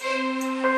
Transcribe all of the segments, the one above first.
Música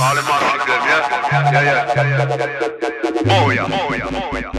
All in my. Oh yeah, oh yeah, oh yeah.